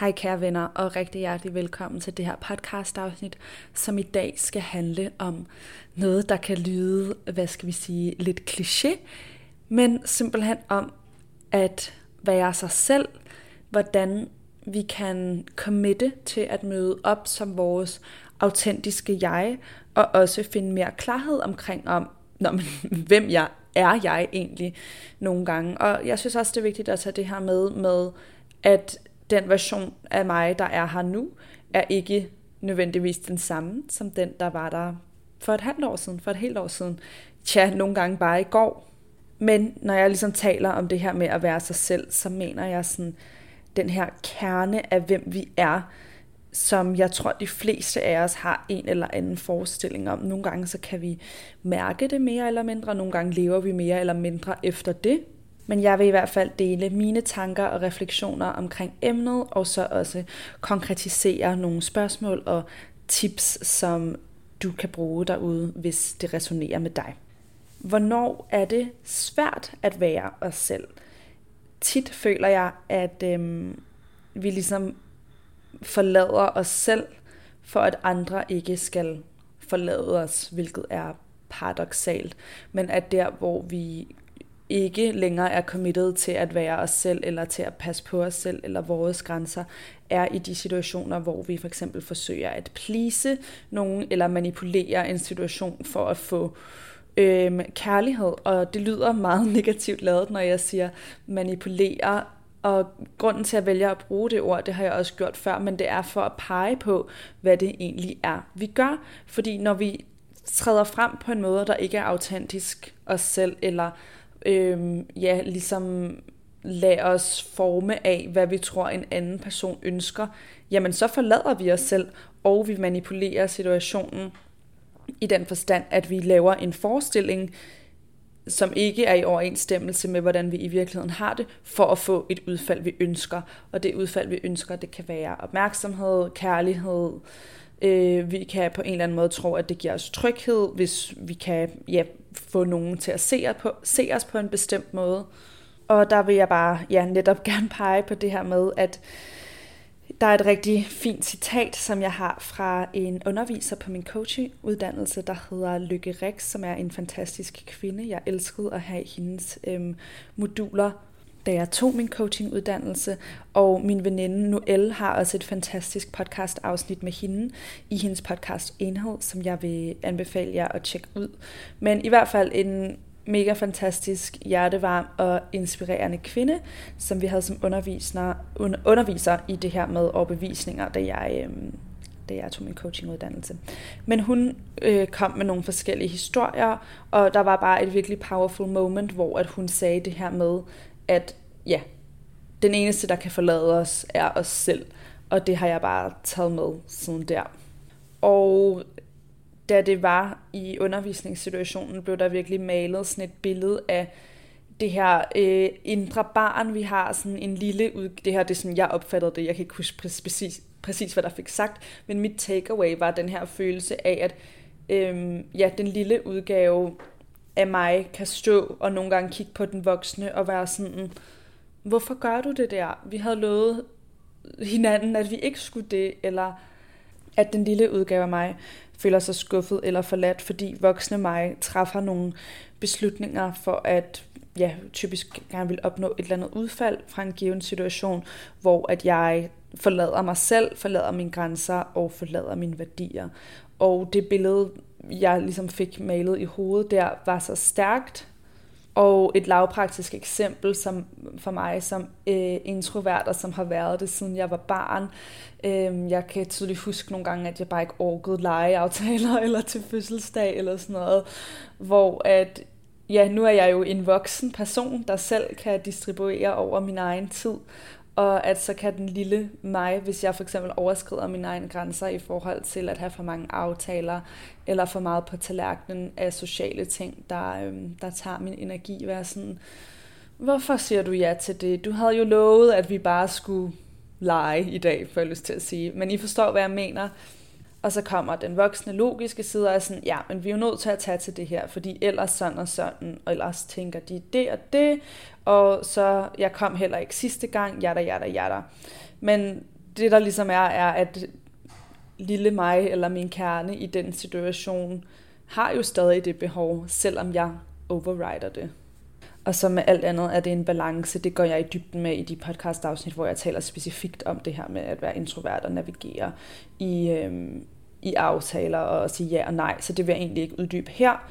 Hej kære venner, og rigtig hjertelig velkommen til det her podcast afsnit, som i dag skal handle om noget, der kan lyde, hvad skal vi sige, lidt kliché, men simpelthen om at være sig selv, hvordan vi kan committe til at møde op som vores autentiske jeg, og også finde mere klarhed omkring om, Nå, men, hvem jeg er jeg egentlig nogle gange. Og jeg synes også, det er vigtigt at tage det her med, med at den version af mig, der er her nu, er ikke nødvendigvis den samme, som den, der var der for et halvt år siden, for et helt år siden. Tja, nogle gange bare i går. Men når jeg ligesom taler om det her med at være sig selv, så mener jeg sådan den her kerne af, hvem vi er, som jeg tror, de fleste af os har en eller anden forestilling om. Nogle gange så kan vi mærke det mere eller mindre, nogle gange lever vi mere eller mindre efter det. Men jeg vil i hvert fald dele mine tanker og refleksioner omkring emnet, og så også konkretisere nogle spørgsmål og tips, som du kan bruge derude, hvis det resonerer med dig. Hvornår er det svært at være os selv? Tit føler jeg, at øhm, vi ligesom forlader os selv, for at andre ikke skal forlade os, hvilket er paradoxalt. Men at der, hvor vi ikke længere er committed til at være os selv, eller til at passe på os selv, eller vores grænser, er i de situationer, hvor vi for eksempel forsøger at plise nogen, eller manipulere en situation for at få øhm, kærlighed. Og det lyder meget negativt lavet, når jeg siger manipulere, og grunden til at vælge at bruge det ord, det har jeg også gjort før, men det er for at pege på, hvad det egentlig er, vi gør. Fordi når vi træder frem på en måde, der ikke er autentisk os selv, eller øhm, ja, ligesom lader os forme af, hvad vi tror en anden person ønsker, jamen så forlader vi os selv, og vi manipulerer situationen i den forstand, at vi laver en forestilling, som ikke er i overensstemmelse med, hvordan vi i virkeligheden har det, for at få et udfald, vi ønsker. Og det udfald, vi ønsker, det kan være opmærksomhed, kærlighed. Øh, vi kan på en eller anden måde tro, at det giver os tryghed, hvis vi kan ja, få nogen til at se os, på, se os på en bestemt måde. Og der vil jeg bare ja, netop gerne pege på det her med, at der er et rigtig fint citat, som jeg har fra en underviser på min coachinguddannelse, der hedder Lykke Rex, som er en fantastisk kvinde. Jeg elskede at have hendes øhm, moduler, da jeg tog min coachinguddannelse. Og min veninde Noelle har også et fantastisk podcast-afsnit med hende i hendes podcast Enhed, som jeg vil anbefale jer at tjekke ud. Men i hvert fald en mega fantastisk, hjertevarm og inspirerende kvinde, som vi havde som underviser, underviser i det her med overbevisninger, da jeg, øh, da jeg tog min coachinguddannelse. Men hun øh, kom med nogle forskellige historier, og der var bare et virkelig powerful moment, hvor at hun sagde det her med, at ja, den eneste, der kan forlade os, er os selv. Og det har jeg bare taget med siden der. Og da det var i undervisningssituationen, blev der virkelig malet sådan et billede af det her øh, indre barn, vi har sådan en lille ud... Det her, det er sådan, jeg opfattede det, jeg kan ikke huske præcis, præcis, hvad der fik sagt, men mit takeaway var den her følelse af, at øh, ja, den lille udgave af mig kan stå og nogle gange kigge på den voksne og være sådan, hvorfor gør du det der? Vi havde lovet hinanden, at vi ikke skulle det, eller at den lille udgave af mig føler sig skuffet eller forladt, fordi voksne mig træffer nogle beslutninger for at ja, typisk gerne vil opnå et eller andet udfald fra en given situation, hvor at jeg forlader mig selv, forlader mine grænser og forlader mine værdier. Og det billede, jeg ligesom fik malet i hovedet der, var så stærkt, og et lavpraktisk eksempel som for mig som øh, introvert, og som har været det siden jeg var barn. Øh, jeg kan tydeligt huske nogle gange, at jeg bare ikke orkede legeaftaler eller til fødselsdag eller sådan noget. Hvor at ja, nu er jeg jo en voksen person, der selv kan distribuere over min egen tid, og at så kan den lille mig, hvis jeg for eksempel overskrider mine egne grænser i forhold til at have for mange aftaler, eller for meget på tallerkenen af sociale ting, der, øhm, der tager min energi, være sådan, hvorfor siger du ja til det? Du havde jo lovet, at vi bare skulle lege i dag, får jeg lyst til at sige. Men I forstår, hvad jeg mener. Og så kommer den voksne logiske side og er sådan, ja, men vi er jo nødt til at tage til det her, fordi ellers sådan og sådan, og ellers tænker de det og det, og så jeg kom heller ikke sidste gang, jada, jada, jada. Men det der ligesom er, er, at lille mig eller min kerne i den situation har jo stadig det behov, selvom jeg overrider det. Og så med alt andet er det en balance. Det går jeg i dybden med i de podcast-afsnit, hvor jeg taler specifikt om det her med at være introvert og navigere i, øhm, i aftaler og sige ja og nej. Så det vil jeg egentlig ikke uddybe her.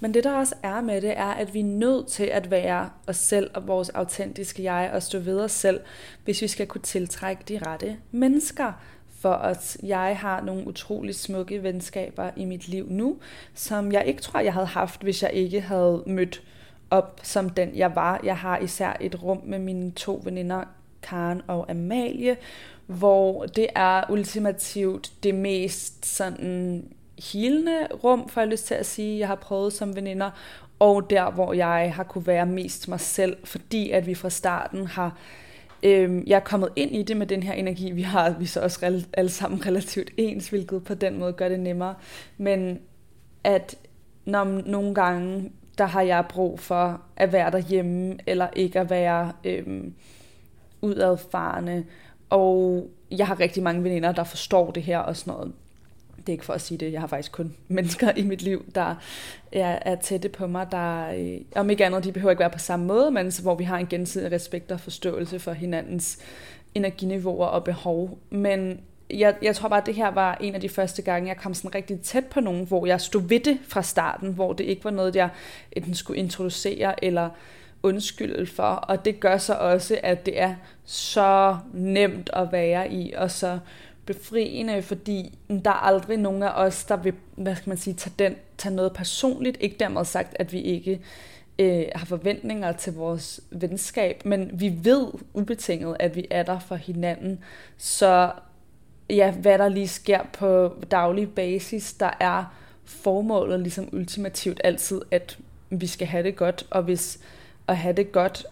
Men det der også er med det, er, at vi er nødt til at være os selv og vores autentiske jeg og stå ved os selv, hvis vi skal kunne tiltrække de rette mennesker for at jeg har nogle utrolig smukke venskaber i mit liv nu, som jeg ikke tror, jeg havde haft, hvis jeg ikke havde mødt op som den, jeg var. Jeg har især et rum med mine to veninder, Karen og Amalie, hvor det er ultimativt det mest sådan hilende rum, for jeg lyst til at sige, jeg har prøvet som veninder, og der, hvor jeg har kunne være mest mig selv, fordi at vi fra starten har øh, jeg er kommet ind i det med den her energi. Vi har vi så også alle sammen relativt ens, hvilket på den måde gør det nemmere. Men at når nogle gange der har jeg brug for at være derhjemme, eller ikke at være øhm, udadfarende. Og jeg har rigtig mange veninder, der forstår det her og sådan noget. Det er ikke for at sige det, jeg har faktisk kun mennesker i mit liv, der er, er tætte på mig, der øh, om ikke andet, de behøver ikke være på samme måde, men hvor vi har en gensidig respekt og forståelse for hinandens energiniveauer og behov. Men jeg, jeg tror bare, at det her var en af de første gange, jeg kom sådan rigtig tæt på nogen, hvor jeg stod ved det fra starten, hvor det ikke var noget, jeg enten skulle introducere eller undskylde for. Og det gør så også, at det er så nemt at være i, og så befriende, fordi der er aldrig nogen af os, der vil, hvad skal man sige, tage, den, tage noget personligt. Ikke dermed sagt, at vi ikke øh, har forventninger til vores venskab, men vi ved ubetinget, at vi er der for hinanden. Så ja, hvad der lige sker på daglig basis, der er formålet ligesom ultimativt altid, at vi skal have det godt, og hvis at have det godt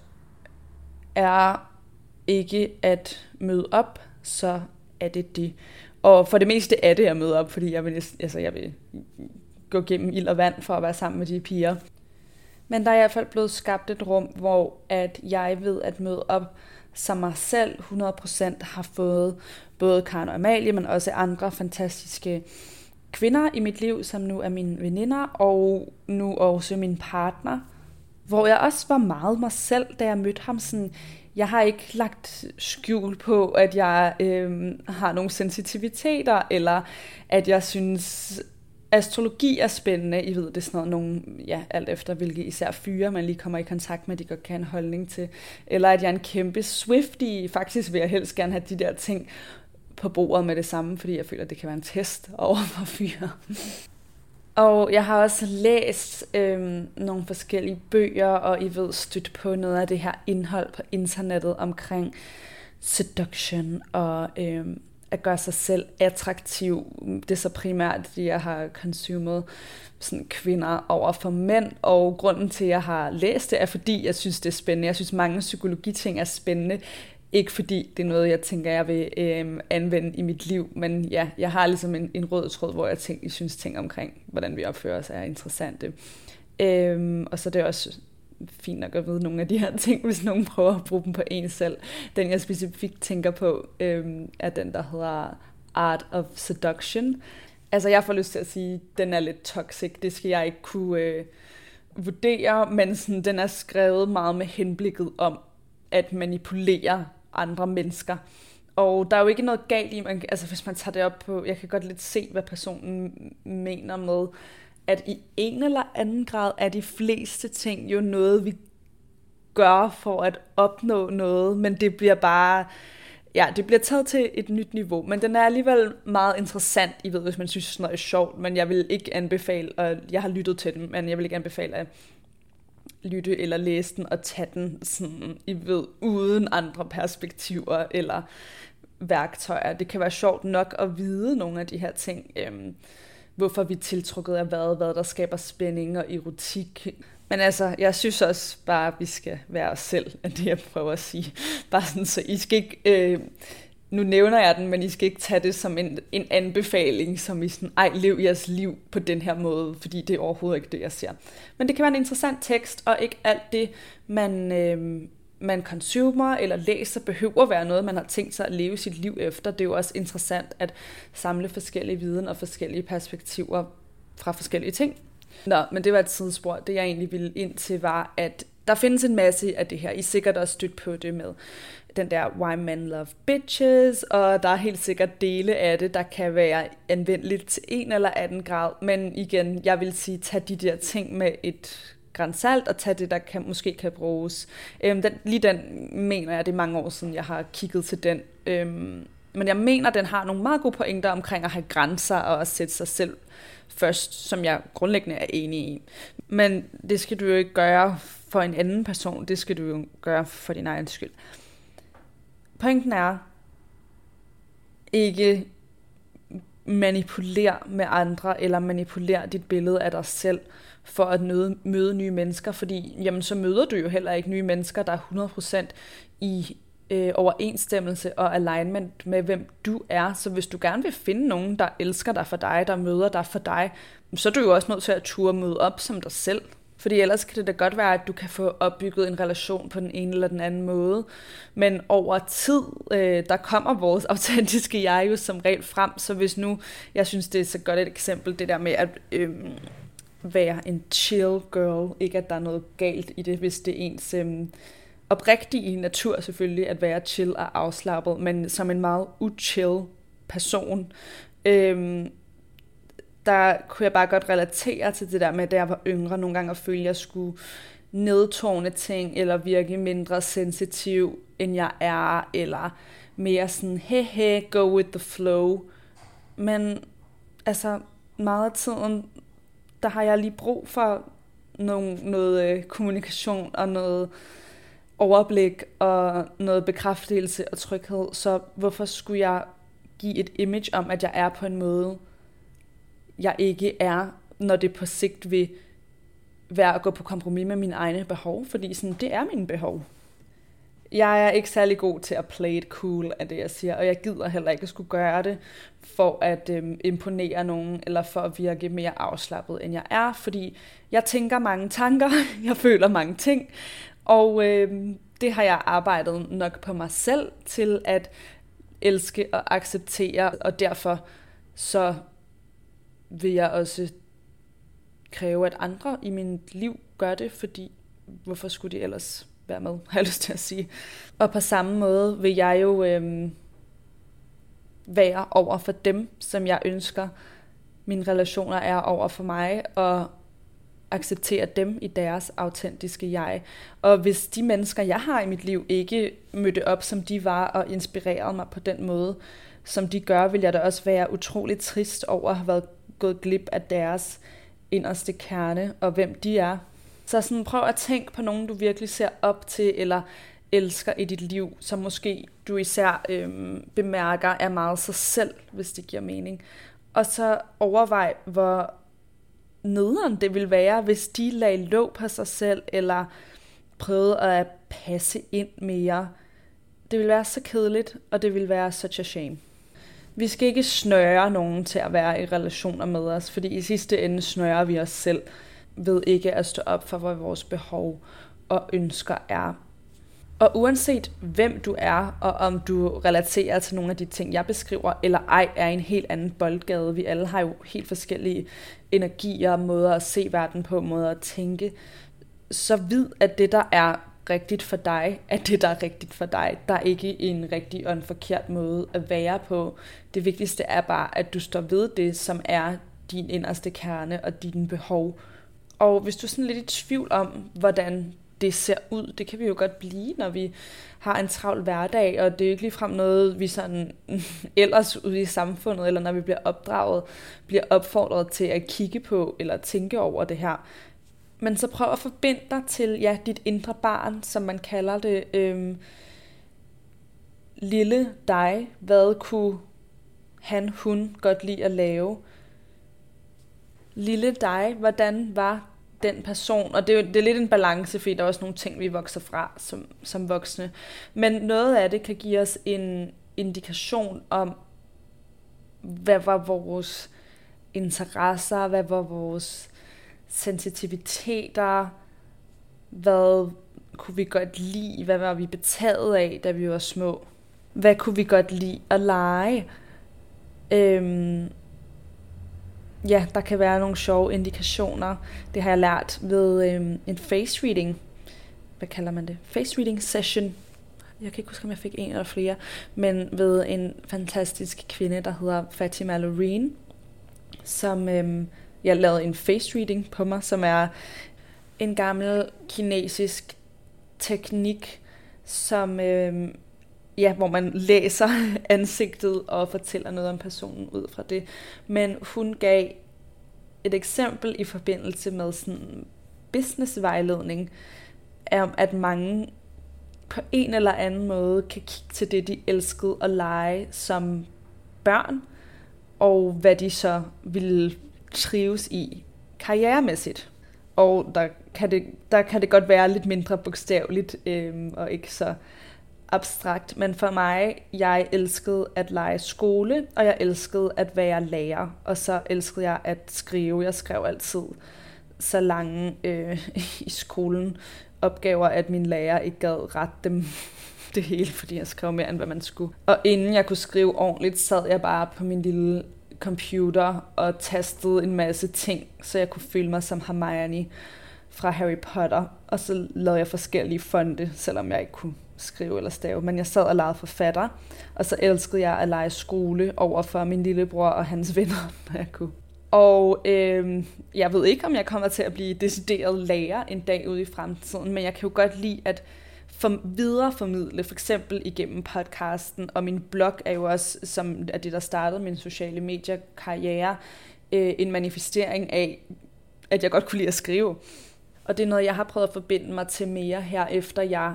er ikke at møde op, så er det det. Og for det meste er det at møde op, fordi jeg vil, altså jeg vil gå gennem ild og vand for at være sammen med de piger. Men der er i hvert fald blevet skabt et rum, hvor at jeg ved at møde op som mig selv 100% har fået både Karen og Amalie, men også andre fantastiske kvinder i mit liv, som nu er mine veninder, og nu også min partner, hvor jeg også var meget mig selv, da jeg mødte ham. Sådan, jeg har ikke lagt skjul på, at jeg øh, har nogle sensitiviteter, eller at jeg synes, astrologi er spændende. I ved, det er sådan noget, nogle, ja, alt efter hvilke især fyre, man lige kommer i kontakt med, de godt kan have en holdning til. Eller at jeg er en kæmpe Swifty. Faktisk vil jeg helst gerne have de der ting på bordet med det samme, fordi jeg føler, at det kan være en test over for fyre. Og jeg har også læst øhm, nogle forskellige bøger, og I ved stødt på noget af det her indhold på internettet omkring seduction og øhm, at gøre sig selv attraktiv. Det er så primært, at jeg har consumet sådan kvinder over for mænd, og grunden til, at jeg har læst det, er fordi, jeg synes, det er spændende. Jeg synes, mange psykologiting er spændende. Ikke fordi det er noget, jeg tænker, jeg vil øh, anvende i mit liv, men ja, jeg har ligesom en, en rød tråd, hvor jeg, tænker, jeg synes ting omkring, hvordan vi opfører os, er interessante. Øh, og så er det også fint nok at vide nogle af de her ting, hvis nogen prøver at bruge dem på en selv. Den jeg specifikt tænker på, øh, er den, der hedder Art of Seduction. Altså jeg får lyst til at sige, at den er lidt toxic. Det skal jeg ikke kunne øh, vurdere, men sådan, den er skrevet meget med henblikket om at manipulere andre mennesker. Og der er jo ikke noget galt i, man, altså hvis man tager det op på, jeg kan godt lidt se, hvad personen mener med, at i en eller anden grad er de fleste ting jo noget, vi gør for at opnå noget, men det bliver bare, ja, det bliver taget til et nyt niveau, men den er alligevel meget interessant, I ved, hvis man synes, sådan noget er sjovt, men jeg vil ikke anbefale, og jeg har lyttet til den, men jeg vil ikke anbefale at lytte eller læse den og tage den sådan, I ved, uden andre perspektiver eller værktøjer. Det kan være sjovt nok at vide nogle af de her ting. Øhm, hvorfor vi er tiltrukket af hvad, hvad der skaber spænding og erotik. Men altså, jeg synes også bare, at vi skal være os selv, at det jeg prøver at sige. Bare sådan, så I skal ikke... Øh, nu nævner jeg den, men I skal ikke tage det som en, en anbefaling, som I sådan, ej, lev jeres liv på den her måde, fordi det er overhovedet ikke det, jeg ser. Men det kan være en interessant tekst, og ikke alt det, man, øh, man consumer eller læser, behøver være noget, man har tænkt sig at leve sit liv efter. Det er jo også interessant at samle forskellige viden og forskellige perspektiver fra forskellige ting. Nå, men det var et sidespor. Det jeg egentlig ville ind til var, at der findes en masse af det her. I er sikkert også stødt på det med den der Why Men Love Bitches, og der er helt sikkert dele af det, der kan være anvendeligt til en eller anden grad. Men igen, jeg vil sige, tag de der ting med et grænsalt og tage det, der kan, måske kan bruges. Øhm, den, lige den mener jeg, det er mange år siden, jeg har kigget til den. Øhm, men jeg mener, den har nogle meget gode pointer omkring at have grænser og at sætte sig selv først, som jeg grundlæggende er enig i. Men det skal du jo ikke gøre for en anden person, det skal du jo gøre for din egen skyld. Pointen er ikke manipulere med andre, eller manipulere dit billede af dig selv for at møde, møde nye mennesker, fordi jamen, så møder du jo heller ikke nye mennesker, der er 100% i øh, overensstemmelse og alignment med, hvem du er. Så hvis du gerne vil finde nogen, der elsker dig for dig, der møder dig for dig, så er du jo også nødt til at turde møde op som dig selv. Fordi ellers kan det da godt være, at du kan få opbygget en relation på den ene eller den anden måde. Men over tid, øh, der kommer vores autentiske jeg jo som regel frem. Så hvis nu, jeg synes det er så godt et eksempel, det der med at øh, være en chill girl. Ikke at der er noget galt i det, hvis det er ens... Øh, oprigtige natur selvfølgelig at være chill og afslappet, men som en meget uchill person, øhm, der kunne jeg bare godt relatere til det der med, at jeg var yngre, nogle gange og føle, at jeg skulle nedtårne ting, eller virke mindre sensitiv, end jeg er, eller mere sådan, he he, go with the flow. Men altså, meget af tiden, der har jeg lige brug for noget, noget øh, kommunikation og noget overblik og noget bekræftelse og tryghed. Så hvorfor skulle jeg give et image om, at jeg er på en måde, jeg ikke er, når det på sigt vil være at gå på kompromis med mine egne behov, fordi sådan, det er mine behov. Jeg er ikke særlig god til at play it cool af det, jeg siger, og jeg gider heller ikke at skulle gøre det for at øhm, imponere nogen, eller for at virke mere afslappet, end jeg er, fordi jeg tænker mange tanker, jeg føler mange ting, og øhm, det har jeg arbejdet nok på mig selv til at elske og acceptere, og derfor så vil jeg også kræve, at andre i mit liv gør det, fordi hvorfor skulle de ellers være med, har jeg lyst til at sige. Og på samme måde vil jeg jo øh, være over for dem, som jeg ønsker, mine relationer er over for mig, og acceptere dem i deres autentiske jeg. Og hvis de mennesker, jeg har i mit liv, ikke mødte op, som de var, og inspirerede mig på den måde, som de gør, vil jeg da også være utrolig trist over at have været gået glip af deres inderste kerne, og hvem de er. Så sådan prøv at tænke på nogen, du virkelig ser op til, eller elsker i dit liv, som måske du især øhm, bemærker er meget sig selv, hvis det giver mening. Og så overvej, hvor nederen det ville være, hvis de lagde låg på sig selv, eller prøvede at passe ind mere. Det ville være så kedeligt, og det ville være such a shame. Vi skal ikke snøre nogen til at være i relationer med os, fordi i sidste ende snører vi os selv ved ikke at stå op for, hvad vores behov og ønsker er. Og uanset hvem du er, og om du relaterer til nogle af de ting, jeg beskriver, eller ej, er en helt anden boldgade. Vi alle har jo helt forskellige energier, måder at se verden på, måder at tænke. Så vid, at det, der er rigtigt for dig, er det, der er rigtigt for dig. Der er ikke en rigtig og en forkert måde at være på. Det vigtigste er bare, at du står ved det, som er din inderste kerne og dine behov. Og hvis du er sådan lidt i tvivl om, hvordan det ser ud. Det kan vi jo godt blive, når vi har en travl hverdag, og det er jo ikke ligefrem noget, vi sådan ellers ude i samfundet, eller når vi bliver opdraget, bliver opfordret til at kigge på, eller tænke over det her. Men så prøv at forbinde dig til ja, dit indre barn, som man kalder det. Øhm, lille dig, hvad kunne han, hun godt lide at lave? Lille dig, hvordan var den person, og det er, det er lidt en balance, fordi der er også nogle ting, vi vokser fra som, som voksne. Men noget af det kan give os en indikation om, hvad var vores interesser, hvad var vores sensitiviteter, hvad kunne vi godt lide, hvad var vi betaget af, da vi var små. Hvad kunne vi godt lide at lege? Øhm, ja, der kan være nogle sjove indikationer. Det har jeg lært ved øhm, en face reading. Hvad kalder man det? Face reading session. Jeg kan ikke huske, om jeg fik en eller flere. Men ved en fantastisk kvinde, der hedder Fatima Loreen, som øhm, jeg lavede en face reading på mig, som er en gammel kinesisk teknik, som øhm, ja, hvor man læser ansigtet og fortæller noget om personen ud fra det. Men hun gav et eksempel i forbindelse med sådan businessvejledning, om at mange på en eller anden måde kan kigge til det, de elskede at lege som børn, og hvad de så ville trives i karrieremæssigt. Og der kan det, der kan det godt være lidt mindre bogstaveligt, øhm, og ikke så abstrakt, men for mig, jeg elskede at lege skole, og jeg elskede at være lærer, og så elskede jeg at skrive. Jeg skrev altid så lange øh, i skolen opgaver, at min lærer ikke gad ret dem det hele, fordi jeg skrev mere, end hvad man skulle. Og inden jeg kunne skrive ordentligt, sad jeg bare på min lille computer og tastede en masse ting, så jeg kunne føle mig som Hermione fra Harry Potter. Og så lavede jeg forskellige fonde, selvom jeg ikke kunne skrive eller stave, men jeg sad og legede forfatter, og så elskede jeg at lege skole over for min lillebror og hans venner, når jeg kunne. Og øh, jeg ved ikke, om jeg kommer til at blive decideret lærer en dag ude i fremtiden, men jeg kan jo godt lide at for, videreformidle, for eksempel igennem podcasten, og min blog er jo også, som er det, der startede min sociale medier karriere, øh, en manifestering af, at jeg godt kunne lide at skrive. Og det er noget, jeg har prøvet at forbinde mig til mere her, efter jeg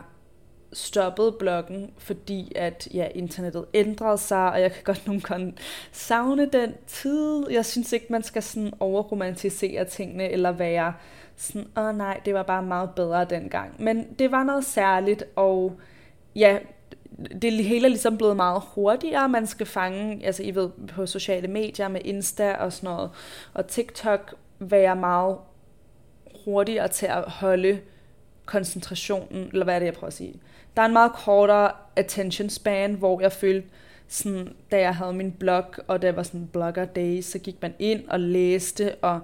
stoppede bloggen, fordi at ja, internettet ændrede sig, og jeg kan godt nogle gange savne den tid. Jeg synes ikke, man skal sådan overromantisere tingene, eller være sådan, åh oh, nej, det var bare meget bedre dengang. Men det var noget særligt, og ja, det hele er ligesom blevet meget hurtigere. Man skal fange, altså I ved, på sociale medier med Insta og sådan noget, og TikTok være meget hurtigere til at holde koncentrationen, eller hvad er det, jeg prøver at sige? Der er en meget kortere attention span, hvor jeg følte, sådan, da jeg havde min blog, og der var sådan blogger day, så gik man ind og læste og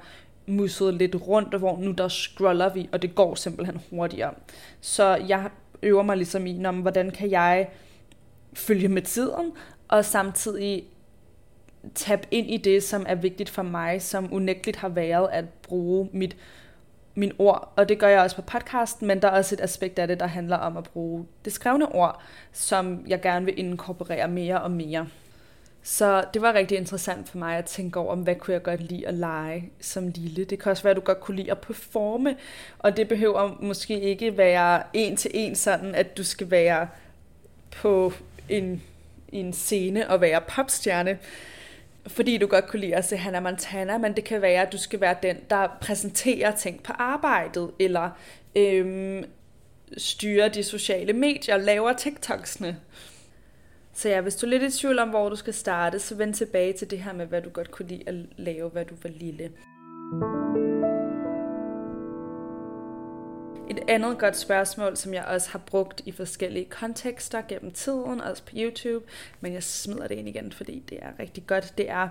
mussede lidt rundt, og hvor nu der scroller vi, og det går simpelthen hurtigere. Så jeg øver mig ligesom i, om hvordan kan jeg følge med tiden, og samtidig tab ind i det, som er vigtigt for mig, som unægteligt har været at bruge mit min ord, og det gør jeg også på podcasten, men der er også et aspekt af det, der handler om at bruge det skrevne ord, som jeg gerne vil inkorporere mere og mere. Så det var rigtig interessant for mig at tænke over, hvad kunne jeg godt lide at lege som lille. Det kan også være, at du godt kunne lide at performe, og det behøver måske ikke være en til en sådan, at du skal være på en, en scene og være popstjerne fordi du godt kunne lide at se Hannah Montana, men det kan være, at du skal være den, der præsenterer ting på arbejdet, eller øhm, styrer de sociale medier, laver TikToksene. Så ja, hvis du er lidt i tvivl om, hvor du skal starte, så vend tilbage til det her med, hvad du godt kunne lide at lave, hvad du var lille. Et andet godt spørgsmål, som jeg også har brugt i forskellige kontekster gennem tiden, også på YouTube, men jeg smider det ind igen, fordi det er rigtig godt, det er,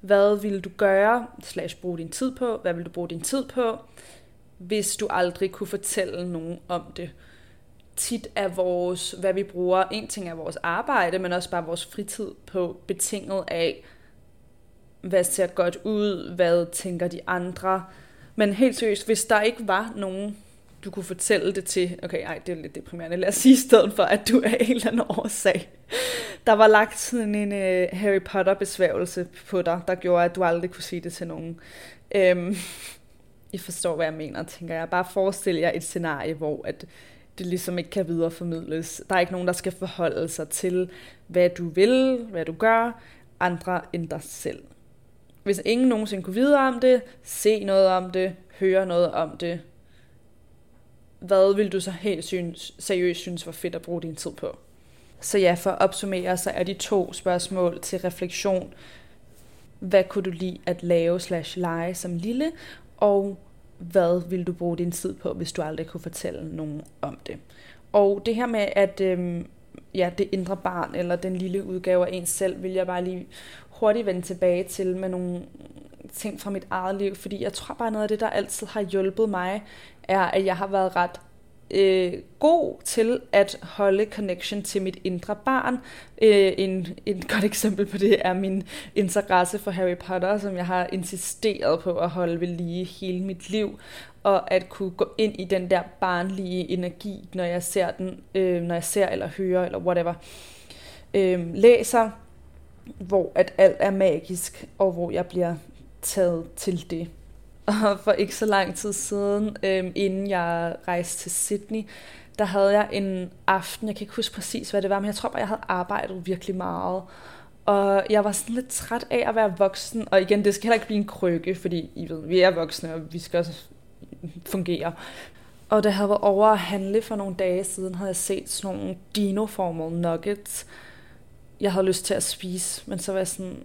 hvad vil du gøre, slash bruge din tid på, hvad vil du bruge din tid på, hvis du aldrig kunne fortælle nogen om det. Tit er vores, hvad vi bruger, en ting er vores arbejde, men også bare vores fritid på betinget af, hvad ser godt ud, hvad tænker de andre. Men helt seriøst, hvis der ikke var nogen du kunne fortælle det til, okay, ej, det er lidt deprimerende, lad os sige i stedet for, at du er en eller anden årsag. Der var lagt sådan en uh, Harry Potter besværgelse på dig, der gjorde, at du aldrig kunne sige det til nogen. Øhm, I forstår, hvad jeg mener, tænker jeg. Bare forestil jer et scenarie, hvor at det ligesom ikke kan videreformidles. Der er ikke nogen, der skal forholde sig til, hvad du vil, hvad du gør, andre end dig selv. Hvis ingen nogensinde kunne vide om det, se noget om det, høre noget om det, hvad vil du så helt synes, seriøst synes var fedt at bruge din tid på? Så ja, for at opsummere, så er de to spørgsmål til refleksion. Hvad kunne du lide at lave slash lege som lille? Og hvad vil du bruge din tid på, hvis du aldrig kunne fortælle nogen om det? Og det her med, at øhm, ja, det indre barn, eller den lille udgave af ens selv, vil jeg bare lige hurtigt vende tilbage til med nogle ting fra mit eget liv, fordi jeg tror bare noget af det, der altid har hjulpet mig, er, at jeg har været ret øh, god til at holde connection til mit indre barn. Øh, en, en godt eksempel på det er min interesse for Harry Potter, som jeg har insisteret på at holde ved lige hele mit liv, og at kunne gå ind i den der barnlige energi, når jeg ser den, øh, når jeg ser eller hører eller whatever. Øh, læser, hvor at alt er magisk, og hvor jeg bliver taget til det. Og for ikke så lang tid siden, øhm, inden jeg rejste til Sydney, der havde jeg en aften, jeg kan ikke huske præcis, hvad det var, men jeg tror bare, jeg havde arbejdet virkelig meget. Og jeg var sådan lidt træt af at være voksen, og igen, det skal heller ikke blive en krykke, fordi I ved, vi er voksne, og vi skal også fungere. Og da jeg havde været over at handle for nogle dage siden, havde jeg set sådan nogle dino-formal nuggets, jeg havde lyst til at spise, men så var jeg sådan,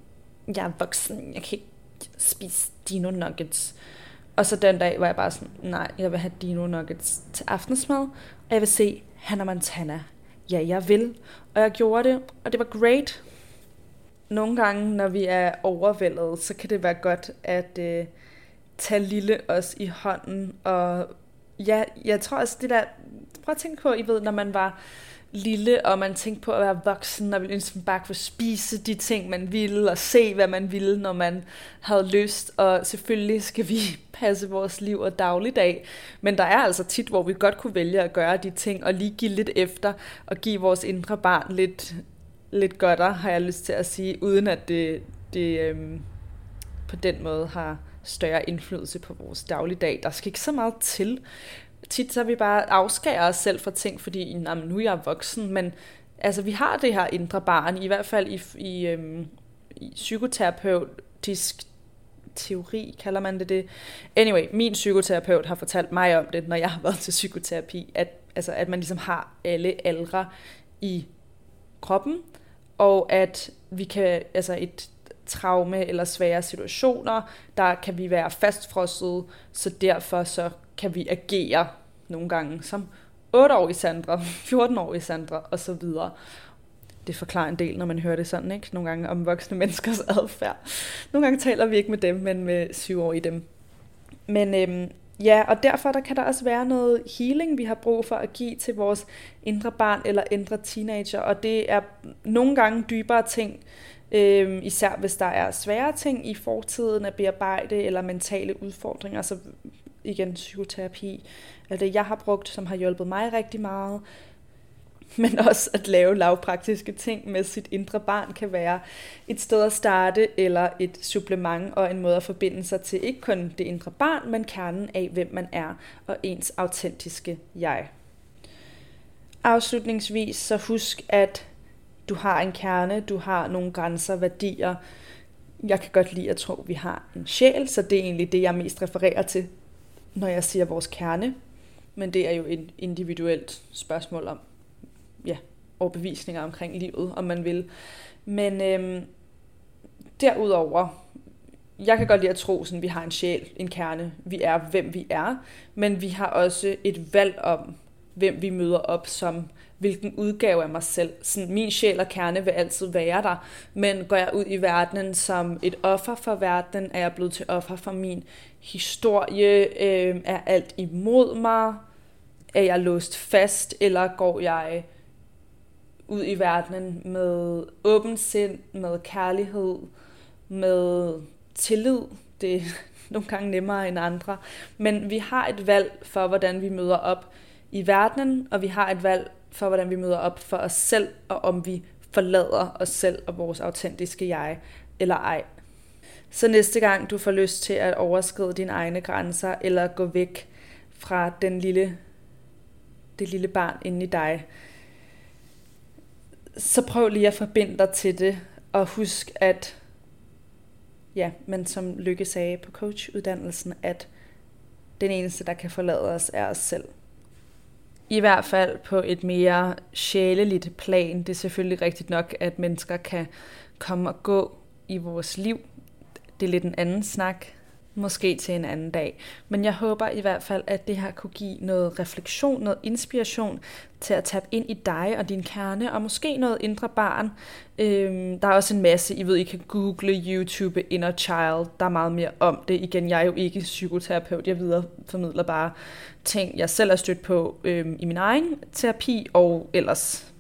jeg er voksen, jeg kan ikke spise dino nuggets. Og så den dag var jeg bare sådan, nej, jeg vil have dino nuggets til aftensmad, og jeg vil se Hannah Montana. Ja, jeg vil. Og jeg gjorde det, og det var great. Nogle gange, når vi er overvældet, så kan det være godt at øh, tage lille os i hånden. Og ja, jeg tror også, det der... Prøv at tænke på, I ved, når man var lille, og man tænkte på at være voksen, og ville ligesom bare kunne spise de ting, man ville, og se, hvad man ville, når man havde lyst. Og selvfølgelig skal vi passe vores liv og dagligdag, men der er altså tit, hvor vi godt kunne vælge at gøre de ting, og lige give lidt efter, og give vores indre barn lidt, lidt godter, har jeg lyst til at sige, uden at det, det øhm, på den måde har større indflydelse på vores dagligdag. Der skal ikke så meget til tit så vi bare afskærer os selv fra ting, fordi jamen, nu er jeg voksen, men altså, vi har det her indre barn, i hvert fald i, i, øhm, i psykoterapeutisk teori, kalder man det det. Anyway, min psykoterapeut har fortalt mig om det, når jeg har været til psykoterapi, at, altså, at man ligesom har alle aldre i kroppen, og at vi kan, altså et traume eller svære situationer, der kan vi være fastfrosset, så derfor så kan vi agere nogle gange som 8-årige Sandra, 14-årige Sandra og så videre. Det forklarer en del, når man hører det sådan, ikke? Nogle gange om voksne menneskers adfærd. Nogle gange taler vi ikke med dem, men med 7-årige dem. Men øhm, ja, og derfor der kan der også være noget healing, vi har brug for at give til vores indre barn eller indre teenager, og det er nogle gange dybere ting, øhm, især hvis der er svære ting i fortiden at bearbejde, eller mentale udfordringer, så igen psykoterapi, er det jeg har brugt, som har hjulpet mig rigtig meget. Men også at lave lavpraktiske ting med sit indre barn kan være et sted at starte, eller et supplement og en måde at forbinde sig til ikke kun det indre barn, men kernen af, hvem man er og ens autentiske jeg. Afslutningsvis så husk, at du har en kerne, du har nogle grænser, værdier. Jeg kan godt lide at tro, at vi har en sjæl, så det er egentlig det, jeg mest refererer til når jeg siger vores kerne. Men det er jo et individuelt spørgsmål om ja, overbevisninger omkring livet, om man vil. Men øhm, derudover, jeg kan godt lide at tro, at vi har en sjæl, en kerne. Vi er, hvem vi er. Men vi har også et valg om, hvem vi møder op som, hvilken udgave af mig selv. Sådan, min sjæl og kerne vil altid være der, men går jeg ud i verdenen som et offer for verdenen, er jeg blevet til offer for min historie, øh, er alt imod mig, er jeg låst fast, eller går jeg ud i verdenen med åbent sind, med kærlighed, med tillid. Det er nogle gange nemmere end andre. Men vi har et valg for, hvordan vi møder op i verdenen, og vi har et valg for, hvordan vi møder op for os selv, og om vi forlader os selv og vores autentiske jeg, eller ej. Så næste gang du får lyst til at overskride dine egne grænser, eller gå væk fra den lille, det lille barn inde i dig, så prøv lige at forbinde dig til det, og husk, at ja, men som Lykke sagde på coachuddannelsen, at den eneste, der kan forlade os, er os selv. I hvert fald på et mere sjæleligt plan. Det er selvfølgelig rigtigt nok, at mennesker kan komme og gå i vores liv. Det er lidt en anden snak, måske til en anden dag. Men jeg håber i hvert fald, at det her kunne give noget refleksion, noget inspiration til at tabe ind i dig og din kerne, og måske noget indre barn. Øhm, der er også en masse, I ved, I kan google, YouTube, inner child, der er meget mere om det. Igen, jeg er jo ikke psykoterapeut, jeg videreformidler bare ting, jeg selv har stødt på øhm, i min egen terapi, og ellers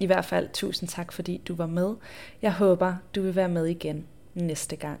i hvert fald tusind tak, fordi du var med. Jeg håber, du vil være med igen næste gang.